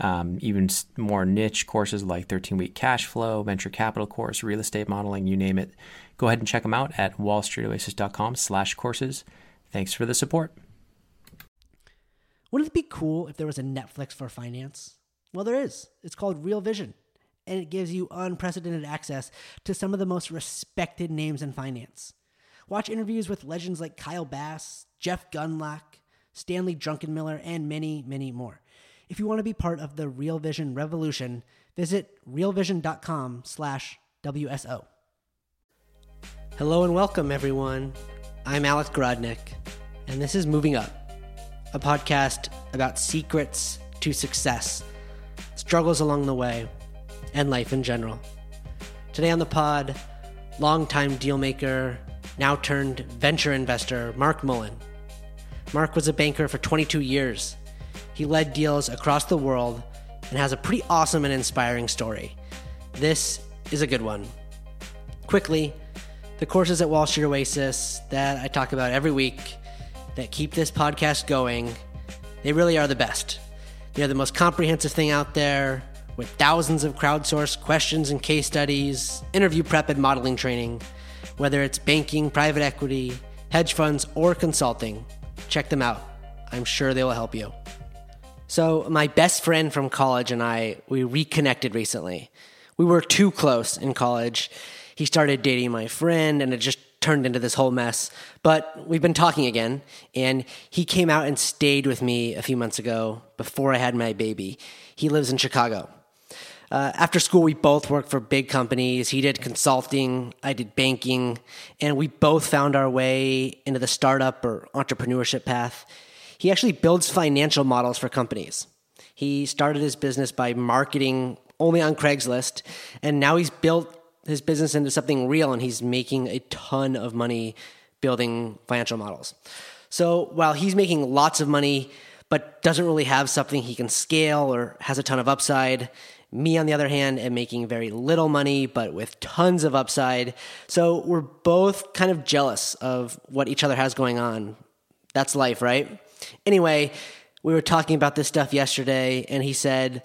um, even more niche courses like 13 week cash flow, venture capital course, real estate modeling, you name it Go ahead and check them out at wallstreetoasis.com slash courses. Thanks for the support. Wouldn't it be cool if there was a Netflix for finance? Well, there is. It's called Real Vision, and it gives you unprecedented access to some of the most respected names in finance. Watch interviews with legends like Kyle Bass, Jeff Gundlach, Stanley Druckenmiller, and many, many more. If you want to be part of the Real Vision revolution, visit realvision.com slash WSO. Hello and welcome, everyone. I'm Alex Grodnick, and this is Moving Up, a podcast about secrets to success, struggles along the way, and life in general. Today on the pod, longtime dealmaker, now turned venture investor, Mark Mullen. Mark was a banker for 22 years. He led deals across the world and has a pretty awesome and inspiring story. This is a good one. Quickly, the courses at Wall Street Oasis that I talk about every week that keep this podcast going, they really are the best. They're the most comprehensive thing out there with thousands of crowdsourced questions and case studies, interview prep and modeling training. Whether it's banking, private equity, hedge funds, or consulting, check them out. I'm sure they will help you. So, my best friend from college and I, we reconnected recently. We were too close in college, he started dating my friend and it just turned into this whole mess. But we've been talking again, and he came out and stayed with me a few months ago before I had my baby. He lives in Chicago. Uh, after school, we both worked for big companies. He did consulting, I did banking, and we both found our way into the startup or entrepreneurship path. He actually builds financial models for companies. He started his business by marketing only on Craigslist, and now he's built his business into something real and he's making a ton of money building financial models. So while he's making lots of money, but doesn't really have something he can scale or has a ton of upside, me, on the other hand, am making very little money, but with tons of upside. So we're both kind of jealous of what each other has going on. That's life, right? Anyway, we were talking about this stuff yesterday, and he said,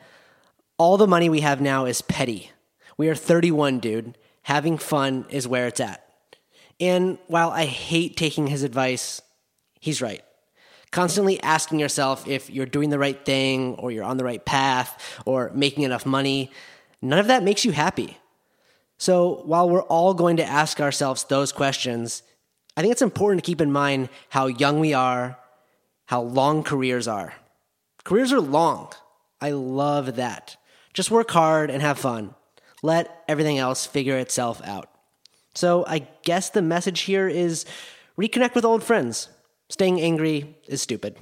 All the money we have now is petty. We are 31, dude. Having fun is where it's at. And while I hate taking his advice, he's right. Constantly asking yourself if you're doing the right thing or you're on the right path or making enough money, none of that makes you happy. So while we're all going to ask ourselves those questions, I think it's important to keep in mind how young we are, how long careers are. Careers are long. I love that. Just work hard and have fun. Let everything else figure itself out. So I guess the message here is reconnect with old friends. Staying angry is stupid.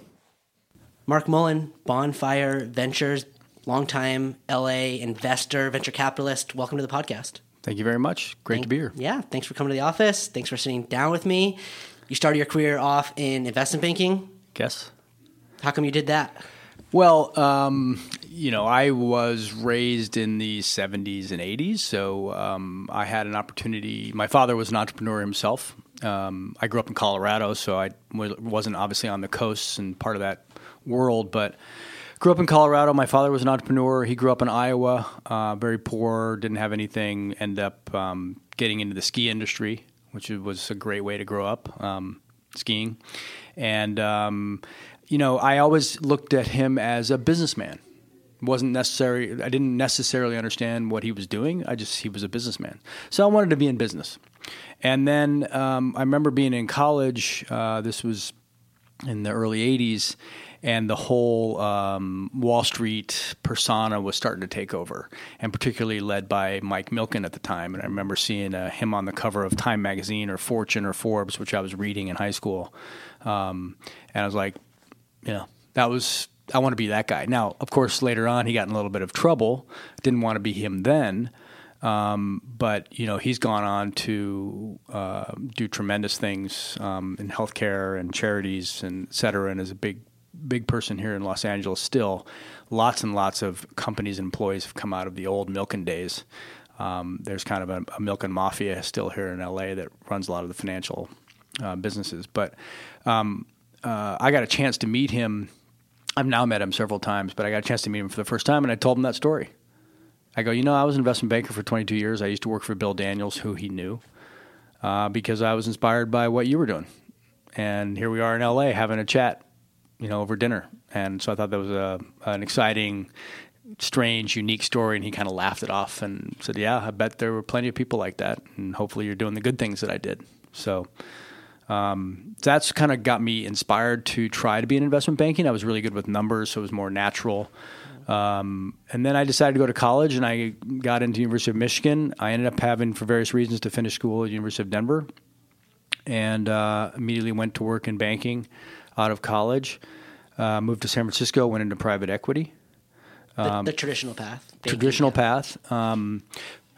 Mark Mullen, Bonfire Ventures, longtime LA investor, venture capitalist. Welcome to the podcast. Thank you very much. Great Thank, to be here. Yeah, thanks for coming to the office. Thanks for sitting down with me. You started your career off in investment banking. Guess. How come you did that? Well, um, you know, I was raised in the 70s and 80s, so um, I had an opportunity. My father was an entrepreneur himself. Um, I grew up in Colorado, so I wasn't obviously on the coasts and part of that world, but grew up in Colorado. My father was an entrepreneur. He grew up in Iowa, uh, very poor, didn't have anything. Ended up um, getting into the ski industry, which was a great way to grow up um, skiing. And um, you know, I always looked at him as a businessman. wasn't necessary. I didn't necessarily understand what he was doing. I just he was a businessman. So I wanted to be in business. And then um, I remember being in college. Uh, this was in the early '80s, and the whole um, Wall Street persona was starting to take over, and particularly led by Mike Milken at the time. And I remember seeing uh, him on the cover of Time magazine or Fortune or Forbes, which I was reading in high school. Um, and I was like, you know, that was I want to be that guy. Now, of course, later on he got in a little bit of trouble. Didn't want to be him then, Um, but you know, he's gone on to uh, do tremendous things um, in healthcare and charities and et cetera, and is a big, big person here in Los Angeles. Still, lots and lots of companies and employees have come out of the old Milken days. Um, there's kind of a, a Milken mafia still here in LA that runs a lot of the financial uh, businesses. But um, uh, I got a chance to meet him. I've now met him several times, but I got a chance to meet him for the first time, and I told him that story. I go, you know, I was an investment banker for 22 years. I used to work for Bill Daniels, who he knew, uh, because I was inspired by what you were doing. And here we are in LA having a chat, you know, over dinner. And so I thought that was a, an exciting, strange, unique story. And he kind of laughed it off and said, yeah, I bet there were plenty of people like that. And hopefully you're doing the good things that I did. So um, that's kind of got me inspired to try to be in investment banking. I was really good with numbers, so it was more natural. Um, and then I decided to go to college, and I got into University of Michigan. I ended up having, for various reasons, to finish school at University of Denver, and uh, immediately went to work in banking out of college. Uh, moved to San Francisco, went into private equity. The, the traditional path. Traditional path. Um,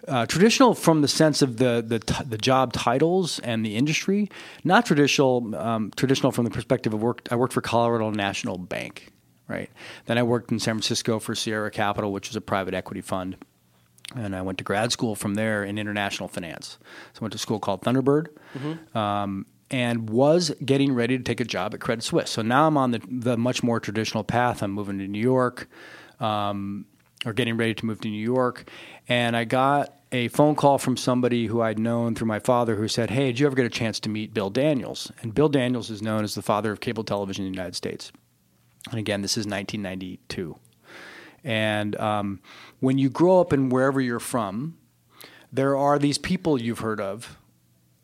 uh, traditional from the sense of the the, t- the job titles and the industry, not traditional. Um, traditional from the perspective of work. I worked for Colorado National Bank, right? Then I worked in San Francisco for Sierra Capital, which is a private equity fund, and I went to grad school from there in international finance. So I went to a school called Thunderbird. Um, and was getting ready to take a job at Credit Suisse. So now I'm on the, the much more traditional path. I'm moving to New York, um, or getting ready to move to New York. And I got a phone call from somebody who I'd known through my father who said, Hey, did you ever get a chance to meet Bill Daniels? And Bill Daniels is known as the father of cable television in the United States. And again, this is 1992. And um, when you grow up in wherever you're from, there are these people you've heard of,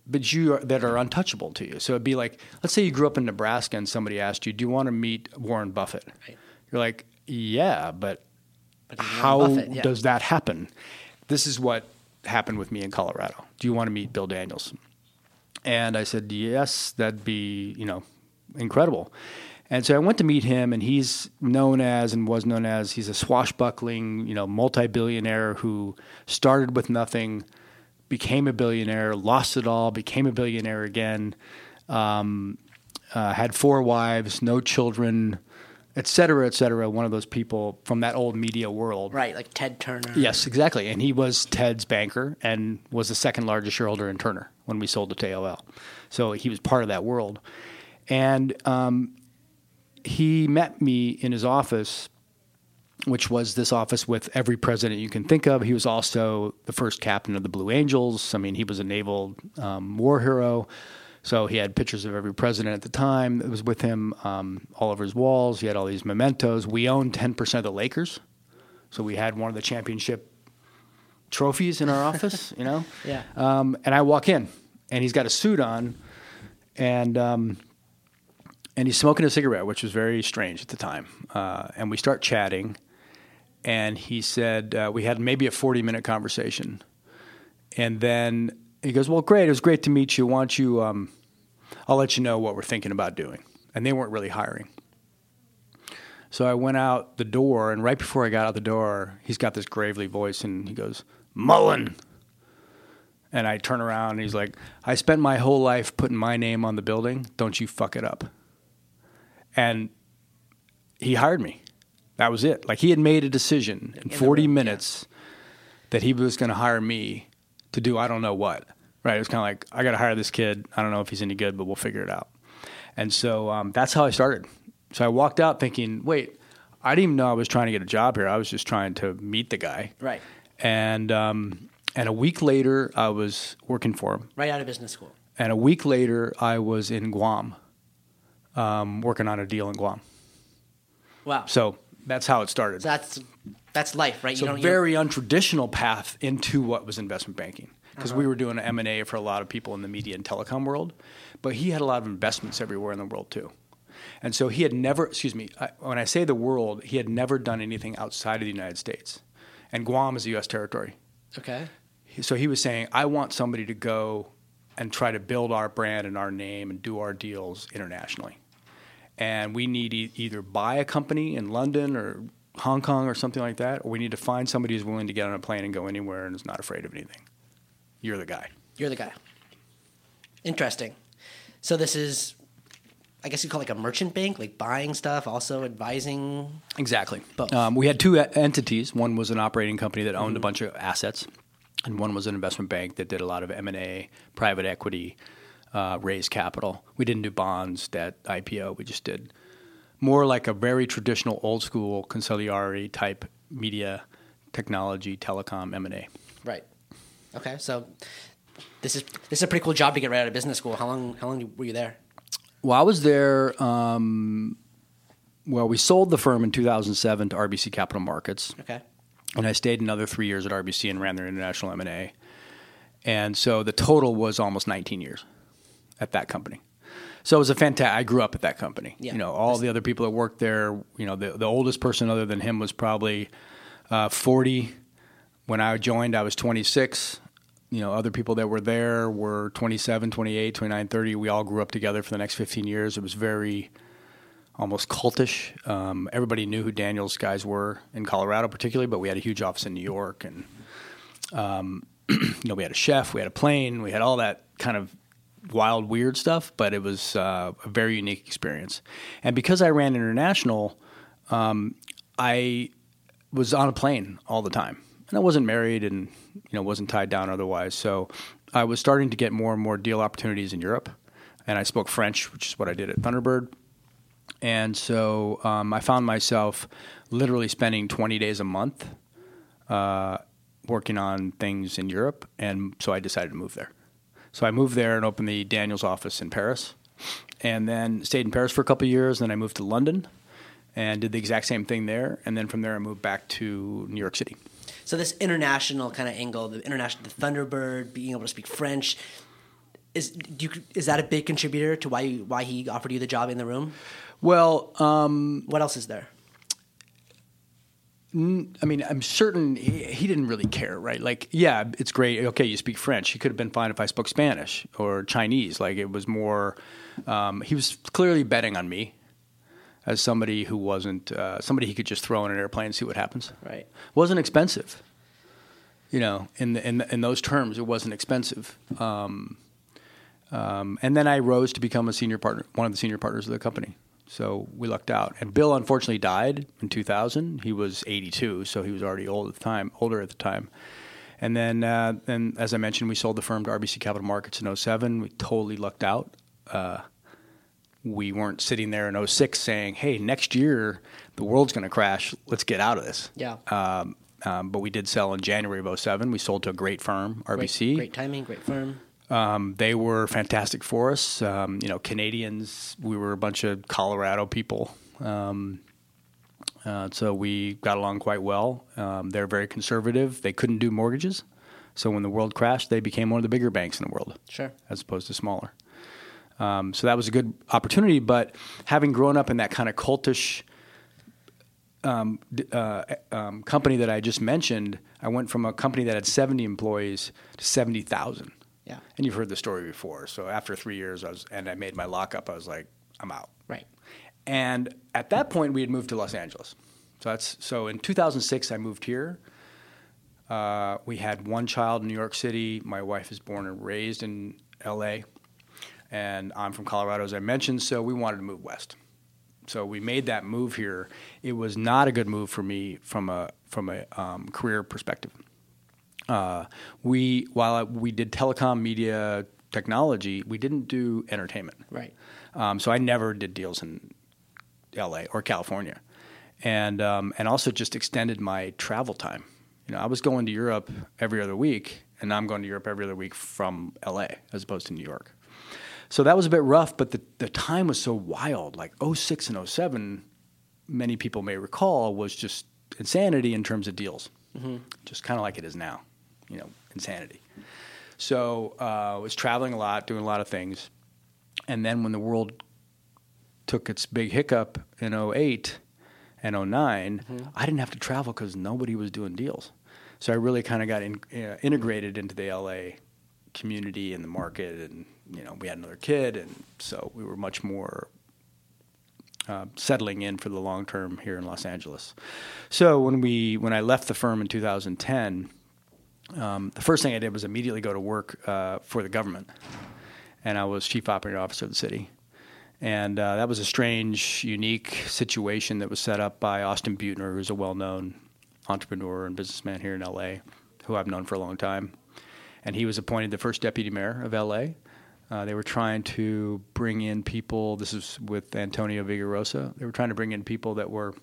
but you are, that are untouchable to you. So it'd be like, let's say you grew up in Nebraska and somebody asked you, "Do you want to meet Warren Buffett?" Right. You're like, "Yeah, but, But how Buffett, yeah. does that happen?" This is what happened with me in Colorado. Do you want to meet Bill Daniels? And I said, yes, that'd be, you know, incredible. And so I went to meet him, and he's known as and was known as he's a swashbuckling, you know, multi-billionaire who started with nothing, became a billionaire, lost it all, became a billionaire again, um, uh, had four wives, no children, et cetera, et cetera. One of those people from that old media world. Right, like Ted Turner. Yes, exactly. And he was Ted's banker and was the second largest shareholder in Turner when we sold it to AOL. So he was part of that world. And um, he met me in his office, which was this office with every president you can think of. He was also the first captain of the Blue Angels. I mean, he was a naval um, war hero. So he had pictures of every president at the time that was with him um, all over his walls. He had all these mementos. We owned 10% of the Lakers. So we had one of the championship trophies in our office, you know? Yeah. Um, and I walk in, and he's got a suit on, and um, and he's smoking a cigarette, which was very strange at the time. Uh, and we start chatting, and he said uh, we had maybe a forty minute conversation, and then he goes, "Well, great. It was great to meet you. Why don't you? Um, I'll let you know what we're thinking about doing." And they weren't really hiring. So I went out the door, and right before I got out the door, he's got this gravely voice, and he goes, "Mullen." And I turn around, and he's like, "I spent my whole life putting my name on the building. Don't you fuck it up." And he hired me. That was it. Like he had made a decision in the 40 room, yeah. minutes that he was going to hire me to do I don't know what. Right? It was kind of like I got to hire this kid. I don't know if he's any good, but we'll figure it out. And so um, that's how I started. So I walked out thinking, wait, I didn't even know I was trying to get a job here. I was just trying to meet the guy. Right. And um, and a week later, I was working for him. Right out of business school. And a week later, I was in Guam, um, working on a deal in Guam. Wow. So that's how it started. that's that's life, right? So you don't very untraditional path into what was investment banking because Uh-huh. we were doing M and A for a lot of people in the media and telecom world, but he had a lot of investments everywhere in the world too, and so he had never. Excuse me. I, when I say the world, he had never done anything outside of the United States, and Guam is a U.S. territory. okay. So he was saying, I want somebody to go and try to build our brand and our name and do our deals internationally. And we need either buy a company in London or Hong Kong or something like that, or we need to find somebody who's willing to get on a plane and go anywhere and is not afraid of anything. You're the guy. You're the guy. Interesting. So this is, I guess you call it like a merchant bank, like buying stuff, also advising. Exactly. Both. Um, we had two entities. One was an operating company that owned a bunch of assets, and one was an investment bank that did a lot of M and A, private equity, uh, raise capital. We didn't do bonds, debt, IPO. We just did more like a very traditional, old school consigliere type media, technology, telecom, M and A. Right. Okay. So this is this is a pretty cool job to get right out of business school. How long how long were you there? Well, I was there. Um, well, we sold the firm in 2007 to RBC Capital Markets. Okay. and I stayed another three years at RBC and ran their international M and A. And so the total was almost 19 years at that company. So it was a fantastic. I grew up at that company. Yeah. You know, all the other people that worked there. You know, the the oldest person other than him was probably uh, 40. When I joined, I was 26. You know, other people that were there were 27, 28, 29, 30. We all grew up together for the next 15 years. It was very almost cultish. Um, everybody knew who Daniels' guys were in Colorado, particularly, but we had a huge office in New York, and um, you know, we had a chef, we had a plane, we had all that kind of wild, weird stuff. But it was uh, a very unique experience, and because I ran international, um, I was on a plane all the time, and I wasn't married, and you know, wasn't tied down otherwise. So I was starting to get more and more deal opportunities in Europe, and I spoke French, which is what I did at Thunderbird. And so um, I found myself literally spending 20 days a month uh, working on things in Europe. And so I decided to move there. So I moved there and opened the Daniels office in Paris. And then stayed in Paris for a couple of years. Then I moved to London and did the exact same thing there. And then from there, I moved back to New York City. So this international kind of angle, the international, the Thunderbird, being able to speak French, is do you, is that a big contributor to why you, why he offered you the job in the room? Well, um, What else is there? I mean, I'm certain he, he didn't really care, right? Like, yeah, it's great. Okay, you speak French. He could have been fine if I spoke Spanish or Chinese. Like, it was more. Um, he was clearly betting on me as somebody who wasn't uh, somebody he could just throw in an airplane and see what happens. Right. wasn't expensive. You know, in the, in in those terms, it wasn't expensive. Um, um, and then I rose to become a senior partner, one of the senior partners of the company. So we lucked out. And Bill unfortunately died in 2000. He was 82, so he was already old at the time, older at the time. And then, uh, then as I mentioned, we sold the firm to RBC Capital Markets in 07. We totally lucked out. Uh, we weren't sitting there in 06 saying, "Hey, next year the world's going to crash. Let's get out of this." Yeah. Um, um, but we did sell in January of 07. We sold to a great firm, Great, RBC. great timing, great firm. Um, they were fantastic for us. Um, you know, Canadians. We were a bunch of Colorado people, um, uh, so we got along quite well. Um, they're very conservative. They couldn't do mortgages, so when the world crashed, they became one of the bigger banks in the world, Sure. as opposed to smaller. Um, so that was a good opportunity. But having grown up in that kind of cultish um, uh, um, company that I just mentioned, I went from a company that had 70 employees to 70,000. Yeah. And you've heard the story before. So after three years, I was, and I made my lockup. I was like, I'm out. Right. And at that point, we had moved to Los Angeles. So that's so. In 2006, I moved here. Uh, we had one child in New York City. My wife is born and raised in L.A. And I'm from Colorado, as I mentioned. So we wanted to move west. So we made that move here. It was not a good move for me from a from a um, career perspective. Uh, we while we did telecom, media, technology, we didn't do entertainment. Right. Um, so I never did deals in L.A. or California, and um, and also just extended my travel time. You know, I was going to Europe every other week, and now I'm going to Europe every other week from L.A. as opposed to New York. So that was a bit rough, but the, the time was so wild. Like 06 and 07, many people may recall, was just insanity in terms of deals. Just kind of like it is now, you know, insanity. So uh, I was traveling a lot, doing a lot of things. And then when the world took its big hiccup in 08 and 9 I didn't have to travel because nobody was doing deals. So I really kind of got in, uh, integrated into the LA community and the market. And, you know, we had another kid. And so we were much more uh, settling in for the long term here in Los Angeles. So when we when I left the firm in 2010, um, the first thing I did was immediately go to work uh, for the government, and I was chief operating officer of the city. And uh, that was a strange, unique situation that was set up by Austin Beutner, who's a well-known entrepreneur and businessman here in LA, who I've known for a long time. And he was appointed the first deputy mayor of LA. Uh, they were trying to bring in people. This is with Antonio Villaraigosa. They were trying to bring in people that were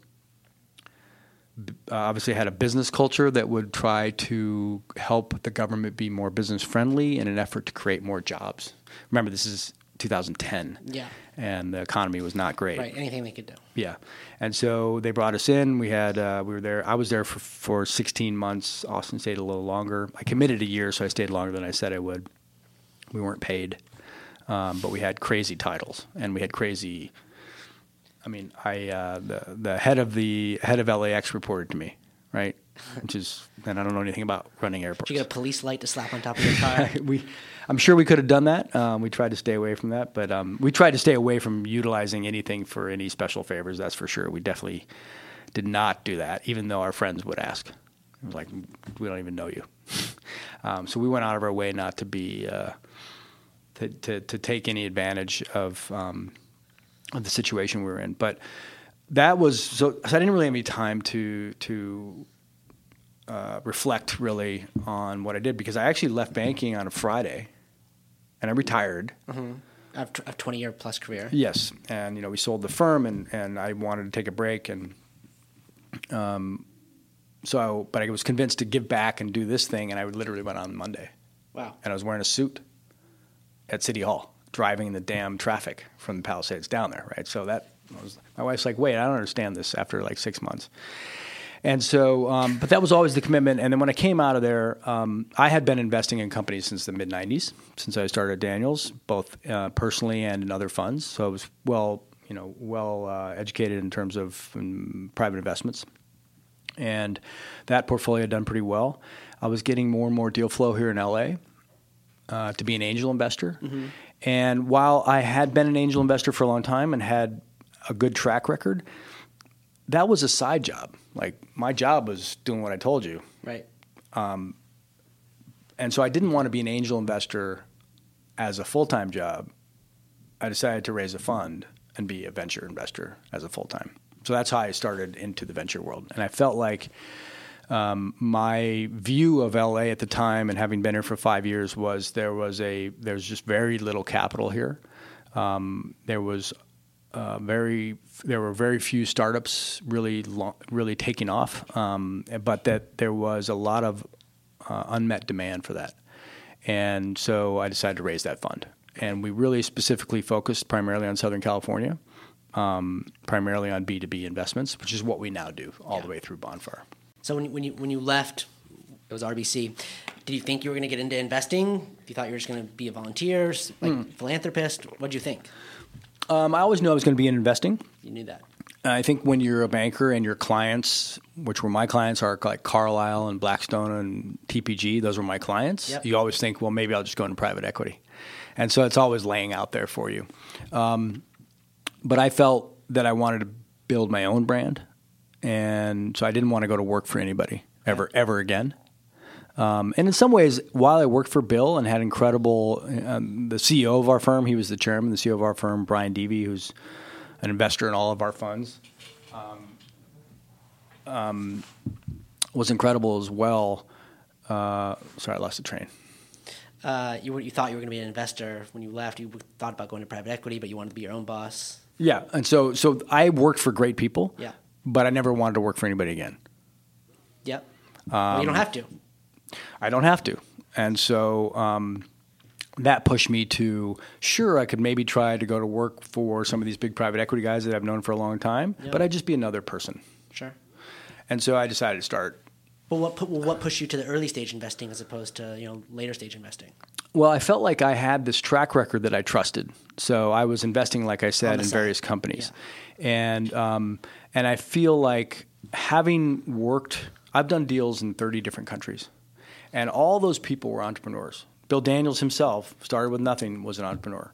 uh, obviously had a business culture that would try to help the government be more business friendly in an effort to create more jobs. Remember, this is 2010. Yeah. And the economy was not great. Right. Anything they could do. Yeah. And so they brought us in. We had uh, we were there. I was there for for 16 months. Austin stayed a little longer. I committed a year, so I stayed longer than I said I would. We weren't paid, um, but we had crazy titles and we had crazy. I mean, I uh, the the head of the head of LAX reported to me, right? Which is, and I don't know anything about running airports. Did you get a police light to slap on top of your car? we, I'm sure we could have done that. Um, we tried to stay away from that, but um, we tried to stay away from utilizing anything for any special favors. That's for sure. We definitely did not do that, even though our friends would ask. It was like, we don't even know you. um, so we went out of our way not to be uh, to, to, to take any advantage of um, of the situation we were in. But that was so, so I didn't really have any time to to uh, reflect really on what I did because I actually left banking on a Friday, and I retired. mm-hmm. A twenty year plus career. Yes, and you know we sold the firm, and and I wanted to take a break, and um, so but I was convinced to give back and do this thing, and I literally went on Monday. Wow. And I was wearing a suit at City Hall, driving in the damn traffic from the Palisades down there, right? So that was my wife's like, wait, I don't understand this after like six months. And so, um, but that was always the commitment. And then when I came out of there, um, I had been investing in companies since the mid 90s, since I started Daniels, both uh, personally and in other funds. So I was well, you know, well uh, educated in terms of um, private investments. And that portfolio had done pretty well. I was getting more and more deal flow here in LA uh, to be an angel investor. Mm-hmm. And while I had been an angel investor for a long time and had a good track record, that was a side job. Like my job was doing what I told you. Right. Um, and so I didn't want to be an angel investor as a full time job. I decided to raise a fund and be a venture investor as a full time. So that's how I started into the venture world. And I felt like um, my view of LA at the time, and having been here for five years, was there was a there's just very little capital here. Um, there was uh, very there were very few startups really long, really taking off, um, but that there was a lot of uh, unmet demand for that, and so I decided to raise that fund. And we really specifically focused primarily on Southern California, um, primarily on B two B investments, which is what we now do all yeah. the way through Bonfire. So when, when you when you left, it was RBC. Did you think you were going to get into investing? You thought you were just going to be a volunteer, like mm. philanthropist? What did you think? Um, I always knew I was going to be in investing. You knew that. I think when you're a banker and your clients, which were my clients, are like Carlyle and Blackstone and TPG, those were my clients. Yep. You always think, well, maybe I'll just go into private equity, and so it's always laying out there for you. Um, but I felt that I wanted to build my own brand, and so I didn't want to go to work for anybody ever, ever again. Um, and in some ways, while I worked for Bill and had incredible, um, the CEO of our firm, he was the chairman, the CEO of our firm, Brian Deevy, who's an investor in all of our funds, um, um was incredible as well. Uh, sorry, I lost the train. Uh, you, you thought you were going to be an investor when you left. You thought about going to private equity, but you wanted to be your own boss. Yeah, and so so I worked for great people. Yeah, but I never wanted to work for anybody again. Yep. well, you don't have to. I don't have to. And so um, that pushed me to sure I could maybe try to go to work for some of these big private equity guys that I've known for a long time, yep. but I'd just be another person. Sure. And so I decided to start. Well, what well, what pushed you to the early stage investing as opposed to you know later stage investing? Well, I felt like I had this track record that I trusted. So I was investing, like I said, in side. various companies, yeah. and um, and I feel like having worked, I've done deals in thirty different countries. And all those people were entrepreneurs, Bill Daniels himself started with nothing, was an entrepreneur.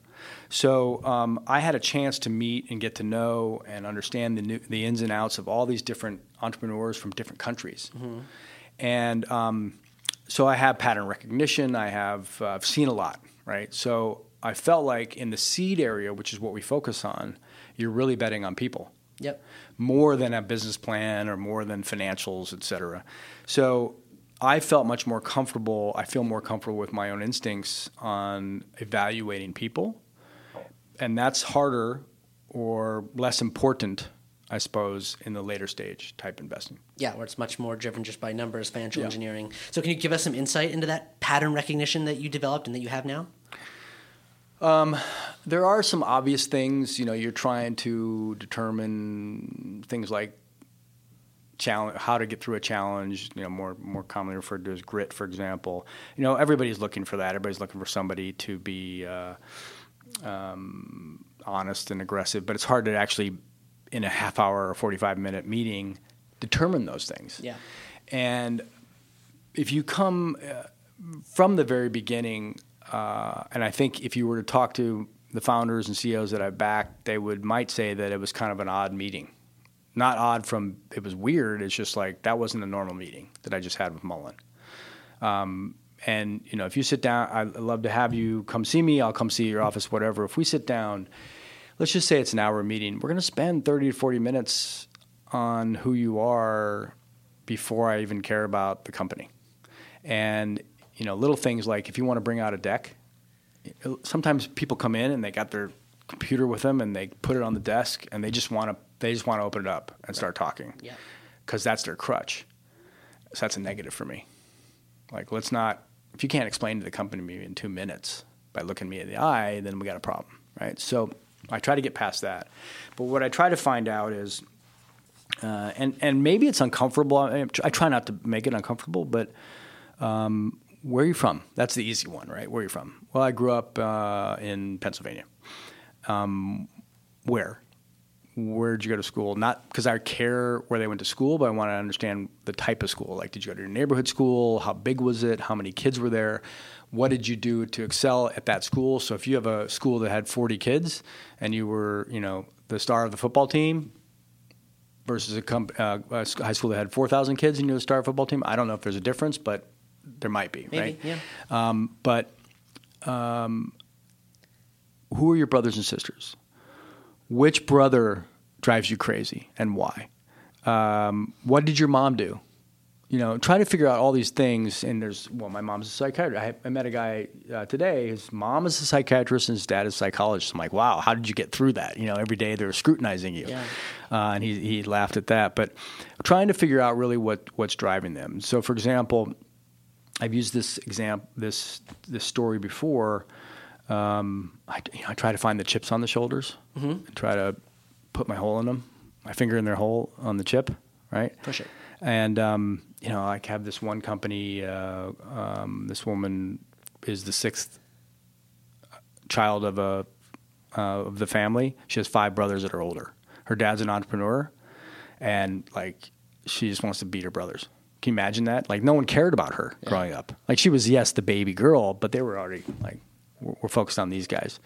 So um, I had a chance to meet and get to know and understand the, new, the ins and outs of all these different entrepreneurs from different countries. Mm-hmm. And um, so I have pattern recognition. I have uh, I've seen a lot, right? So I felt like in the seed area, which is what we focus on, you're really betting on people. Yep. More than a business plan or more than financials, et cetera. So I felt much more comfortable. I feel more comfortable with my own instincts on evaluating people. And that's harder or less important, I suppose, in the later stage type investing. Yeah, where it's much more driven just by numbers, financial yeah. engineering. So, can you give us some insight into that pattern recognition that you developed and that you have now? Um, there are some obvious things. You know, you're trying to determine things like challenge, how to get through a challenge. You know, more more commonly referred to as grit, for example. You know, everybody's looking for that. Everybody's looking for somebody to be uh, um, honest and aggressive. But it's hard to actually, in a half hour or 45 minute meeting, determine those things. Yeah. And if you come uh, from the very beginning uh, and I think if you were to talk to the founders and CEOs that I backed, they would might say that it was kind of an odd meeting. Not odd from it was weird. It's just like that wasn't a normal meeting that I just had with Mullen. Um, and you know, if you sit down, I'd love to have you come see me. I'll come see your office, whatever. If we sit down, let's just say it's an hour meeting. We're going to spend thirty to forty minutes on who you are before I even care about the company. And you know, little things like if you want to bring out a deck, sometimes people come in and they got their computer with them and they put it on the desk and they just want to they just want to open it up and start talking. Yeah. Cuz that's their crutch. So that's a negative for me. Like let's not if you can't explain to the company in 2 minutes by looking me in the eye, then we got a problem, right? So I try to get past that. But what I try to find out is uh, and and maybe it's uncomfortable. I, I, try not to make it uncomfortable, but um, where are you from? That's the easy one, right? Where are you from? Well, I grew up uh, in Pennsylvania. Um, where? Where did you go to school? Not because I care where they went to school, but I want to understand the type of school. Like, did you go to your neighborhood school? How big was it? How many kids were there? What did you do to excel at that school? So, if you have a school that had 40 kids and you were, you know, the star of the football team, versus a, comp- uh, a high school that had 4,000 kids and you're the star football team. I don't know if there's a difference, but there might be, Maybe, right? Yeah. Um, but um, who are your brothers and sisters? Which brother drives you crazy and why? Um, what did your mom do? You know, try to figure out all these things. And there's, well, my mom's a psychiatrist. I, I met a guy uh, today. His mom is a psychiatrist and his dad is a psychologist. I'm like, wow, how did you get through that? You know, every day they're scrutinizing you. Yeah. Uh, and he, he laughed at that. But trying to figure out really what, what's driving them. So, for example, I've used this example, this this story before. Um, I, you know, I try to find the chips on the shoulders mm-hmm. and try to put my hole in them, my finger in their hole on the chip, right? Push it. And um, you know, I have this one company. Uh, um, this woman is the sixth child of a uh, of the family. She has five brothers that are older. Her dad's an entrepreneur, and like she just wants to beat her brothers. Can you imagine that? Like no one cared about her yeah. growing up. Like she was yes the baby girl, but they were already like we're, we're focused on these guys.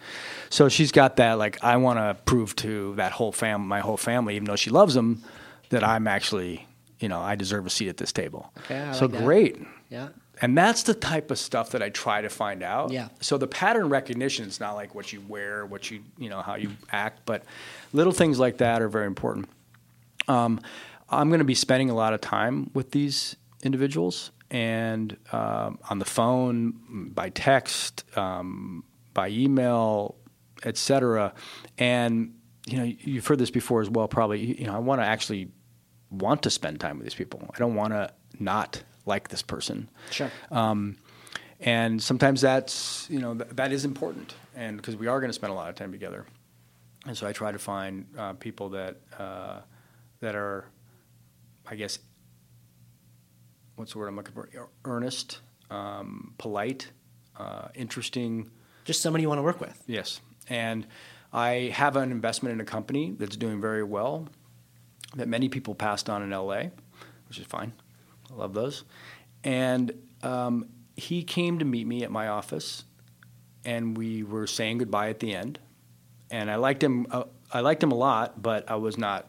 So she's got that like I want to prove to that whole fam my whole family, even though she loves them, that I'm actually you know I deserve a seat at this table. Okay, so like great. Yeah. And that's the type of stuff that I try to find out. Yeah. So the pattern recognition is not like what you wear, what you you know how you act, but little things like that are very important. Um, I'm going to be spending a lot of time with these individuals and um, on the phone, by text, um, by email, etc. And you know, you've heard this before as well. Probably, you know, I want to actually want to spend time with these people. I don't want to not like this person. Sure. Um, and sometimes that's you know th- that is important, and because we are going to spend a lot of time together, and so I try to find uh, people that uh, that are I guess, what's the word I'm looking for? Earnest, um, polite, uh, interesting. Just somebody you want to work with. Yes. And I have an investment in a company that's doing very well that many people passed on in LA, which is fine. I love those. And um, he came to meet me at my office, and we were saying goodbye at the end. And I liked him. Uh, I liked him a lot, but I was not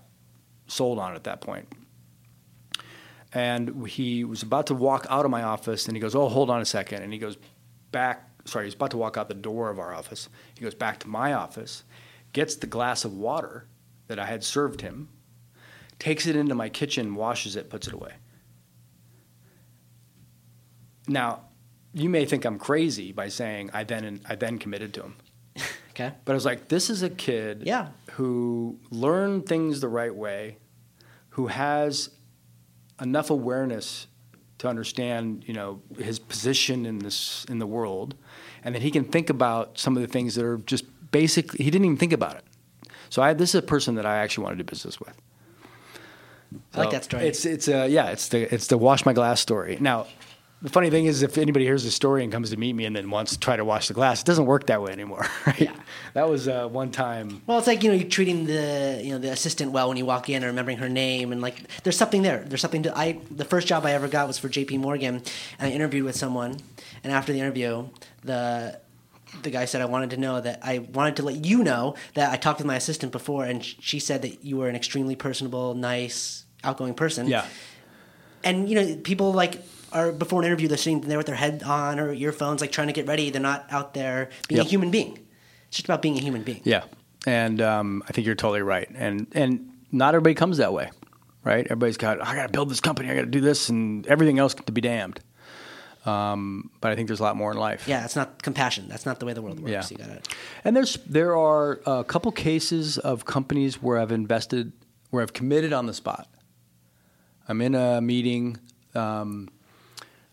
sold on it at that point. And he was about to walk out of my office, and he goes, "Oh, hold on a second. And he goes back. Sorry, he's about to walk out the door of our office. He goes back to my office, gets the glass of water that I had served him, takes it into my kitchen, washes it, puts it away. Now, you may think I'm crazy by saying I then I then committed to him. Okay. But I was like, this is a kid Yeah. who learned things the right way, who has enough awareness to understand, you know, his position in this in the world, and that he can think about some of the things that are just basic. He didn't even think about it. So I, this is a person that I actually want to do business with. I like that story. It's it's uh, yeah, it's the it's the wash my glass story. Now, the funny thing is, if anybody hears the story and comes to meet me and then wants to try to wash the glass, it doesn't work that way anymore. Right? Yeah. That was uh, one time. Well, it's like you know you're treating the you know the assistant well when you walk in and remembering her name and like there's something there. There's something to I. The first job I ever got was for J.P. Morgan, and I interviewed with someone, and after the interview, the the guy said I wanted to know that I wanted to let you know that I talked with my assistant before, and she said that you were an extremely personable, nice, outgoing person. Yeah. and you know people like are before an interview they're sitting there with their head on or earphones like trying to get ready they're not out there being Yep. a human being it's just about being a human being Yeah, and um, I think you're totally right. And and not everybody comes that way, right? Everybody's got I got to build this company, I got to do this, and everything else to be damned. Um, but I think there's a lot more in life. yeah it's not compassion that's not the way the world works Yeah. you gotta And there's there are a couple cases of companies where I've invested, where I've committed on the spot. I'm in a meeting. Um,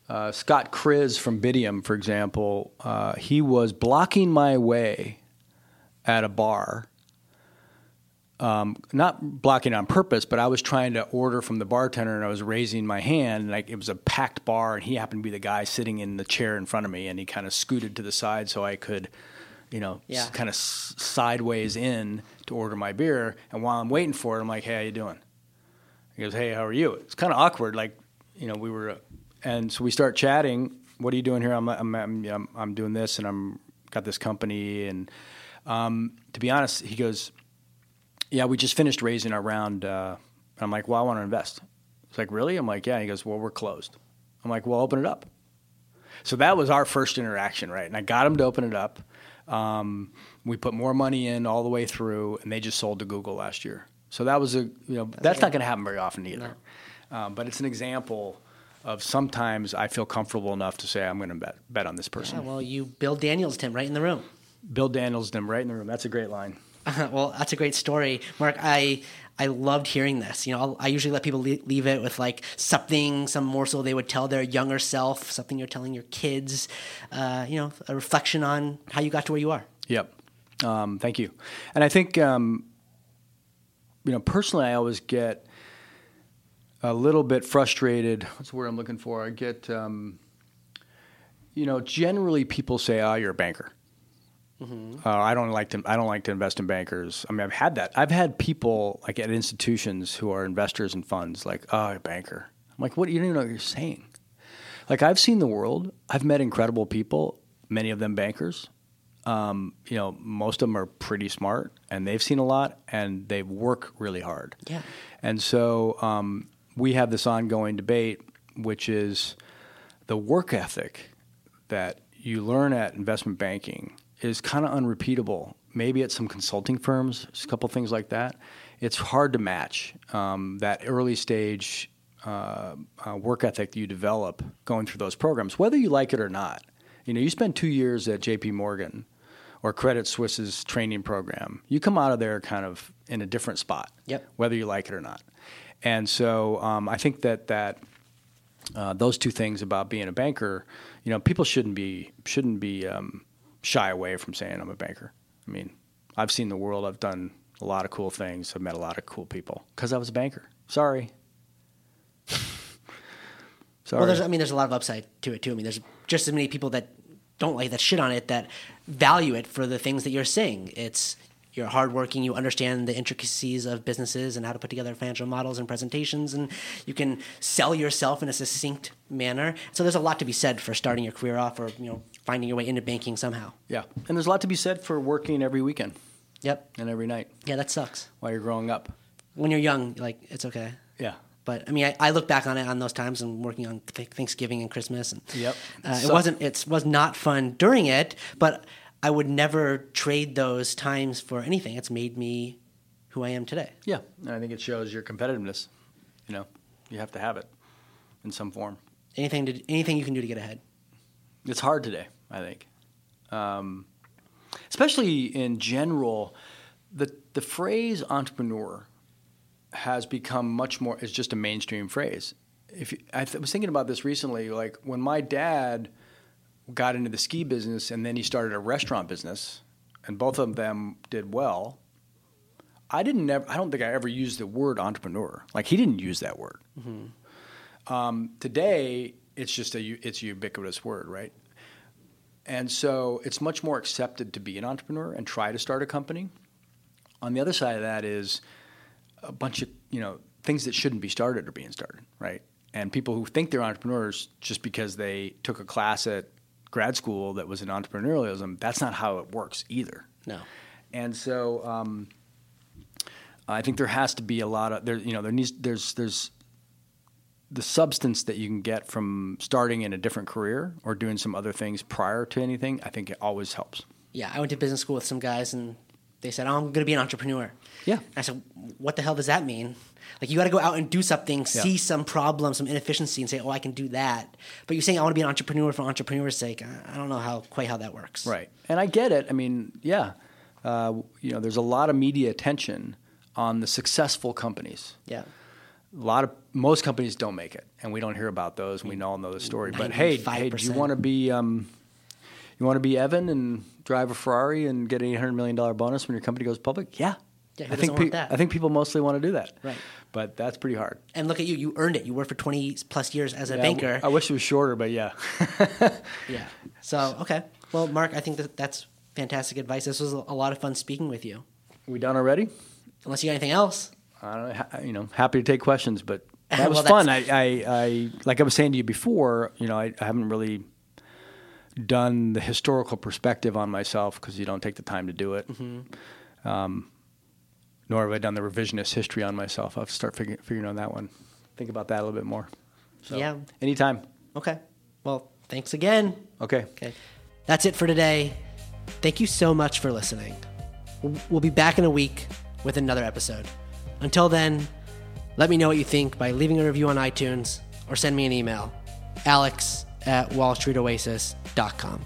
uh, Scott Kriz from Bitium, for example, uh, he was blocking my way at a bar. Um, not blocking on purpose, but I was trying to order from the bartender, and I was raising my hand, and like it was a packed bar, and he happened to be the guy sitting in the chair in front of me, and he kind of scooted to the side so I could, you know, Yeah. kind of s- sideways in to order my beer. And while I'm waiting for it, I'm like, "Hey, how you doing?" He goes, "Hey, how are you?" It's kind of awkward, like, you know, we were, and so we start chatting. What are you doing here? I'm, I'm, I'm, I'm, doing this, and I'm got this company, and um, to be honest, he goes, "Yeah, we just finished raising our round." Uh, I'm like, "Well, I want to invest." It's like, "Really?" I'm like, "Yeah." He goes, "Well, we're closed." I'm like, "Well, open it up." So that was our first interaction, right? And I got him to open it up. Um, we put more money in all the way through, and they just sold to Google last year. So that was a you know that's not going to happen very often either. Um, but it's an example of sometimes I feel comfortable enough to say I'm going to bet bet on this person. yeah, well you bill daniels him right in the room Bill Daniels them right in the room. That's a great line. well that's a great story mark i i loved hearing this you know I'll, i usually let people leave, leave it with like something some morsel they would tell their younger self something you're telling your kids uh, you know a reflection on how you got to where you are Yep. Um, thank you. And I think, um, you know, personally, I always get a little bit frustrated. What's the word I'm looking for? I get, um, you know, generally people say, "Oh, you're a banker." Uh, I don't like to. I don't like to invest in bankers. I mean, I've had that. I've had people like at institutions who are investors in funds, like, "Oh, a banker." I'm like, "What? You don't even know what you're saying." Like, I've seen the world. I've met incredible people. Many of them bankers um, you know, most of them are pretty smart and they've seen a lot and they work really hard. Yeah. And so um, we have this ongoing debate, which is the work ethic that you learn at investment banking is kind of unrepeatable. Maybe at some consulting firms, a couple things like that. It's hard to match um, that early stage uh, uh, work ethic that you develop going through those programs, whether you like it or not. You know, you spend two years at J.P. Morgan or Credit Suisse's training program. You come out of there kind of in a different spot, Yep. whether you like it or not. And so um, I think that that uh, those two things about being a banker, you know, people shouldn't be shouldn't be um, shy away from saying I'm a banker. I mean, I've seen the world. I've done a lot of cool things. I've met a lot of cool people because I was a banker. Sorry. Sorry. Well, there's, I mean, there's a lot of upside to it too. I mean, there's just as many people that don't like that shit on it that value it for the things that you're saying. It's you're hardworking, you understand the intricacies of businesses and how to put together financial models and presentations, and you can sell yourself in a succinct manner. So there's a lot to be said for starting your career off or you know finding your way into banking somehow. Yeah, and there's a lot to be said for working every weekend Yep. and every night Yeah, that sucks. while you're growing up. When you're young, like it's okay. Yeah. But I mean, I, I look back on it on those times and working on th- Thanksgiving and Christmas, and Yep. uh, it wasn't it was not fun during it, but I would never trade those times for anything. It's made me who I am today. Yeah, and I think it shows your competitiveness. You know, you have to have it in some form. Anything to anything you can do to get ahead. It's hard today, I think. Um, especially in general, the the phrase entrepreneur has become much more is just a mainstream phrase. If you, I th- was thinking about this recently, like when my dad got into the ski business and then he started a restaurant business, and both of them did well. I didn't never. I don't think I ever used the word entrepreneur. Like he didn't use that word. Um, today, it's just a it's a ubiquitous word, right? And so it's much more accepted to be an entrepreneur and try to start a company. On the other side of that is a bunch of you know things that shouldn't be started are being started, right? And people who think they're entrepreneurs just because they took a class at grad school that was in entrepreneurialism, that's not how it works either. No. And so um, I think there has to be a lot of there. You know, there needs there's there's the substance that you can get from starting in a different career or doing some other things prior to anything. I think it always helps. Yeah, I went to business school with some guys, and they said, "Oh, I'm going to be an entrepreneur." Yeah. And I said, "What the hell does that mean?" Like you got to go out and do something, see some problem, some inefficiency, and say, "Oh, I can do that." But you're saying I want to be an entrepreneur for entrepreneur's sake. I don't know how quite how that works. Right. And I get it. I mean, yeah, uh, you know, there's a lot of media attention on the successful companies. Yeah. A lot of most companies don't make it, and we don't hear about those. and We all know the story. But hey, hey, do you want to be um, you want to be Evan and drive a Ferrari and get an eight hundred million dollar bonus when your company goes public? Yeah. Yeah, I think that? I think people mostly want to do that. Right. But that's pretty hard. And look at you. You earned it. You worked for 20 plus years as a Yeah, banker. I wish it was shorter, but yeah. yeah. So, okay. Well, Mark, I think that that's fantastic advice. This was a lot of fun speaking with you. we done already? Unless you got anything else. I don't know, you know, happy to take questions, but that was Well, fun. I, I, I, like I was saying to you before, you know, I, I haven't really done the historical perspective on myself because you don't take the time to do it. Um, nor have I done the revisionist history on myself. I'll start figuring, figuring on that one. Think about that a little bit more. So, Yeah. Anytime. Okay. Well, thanks again. Okay. Okay. That's it for today. Thank you so much for listening. We'll be back in a week with another episode. Until then, let me know what you think by leaving a review on iTunes or send me an email alex at wallstreetoasis.com.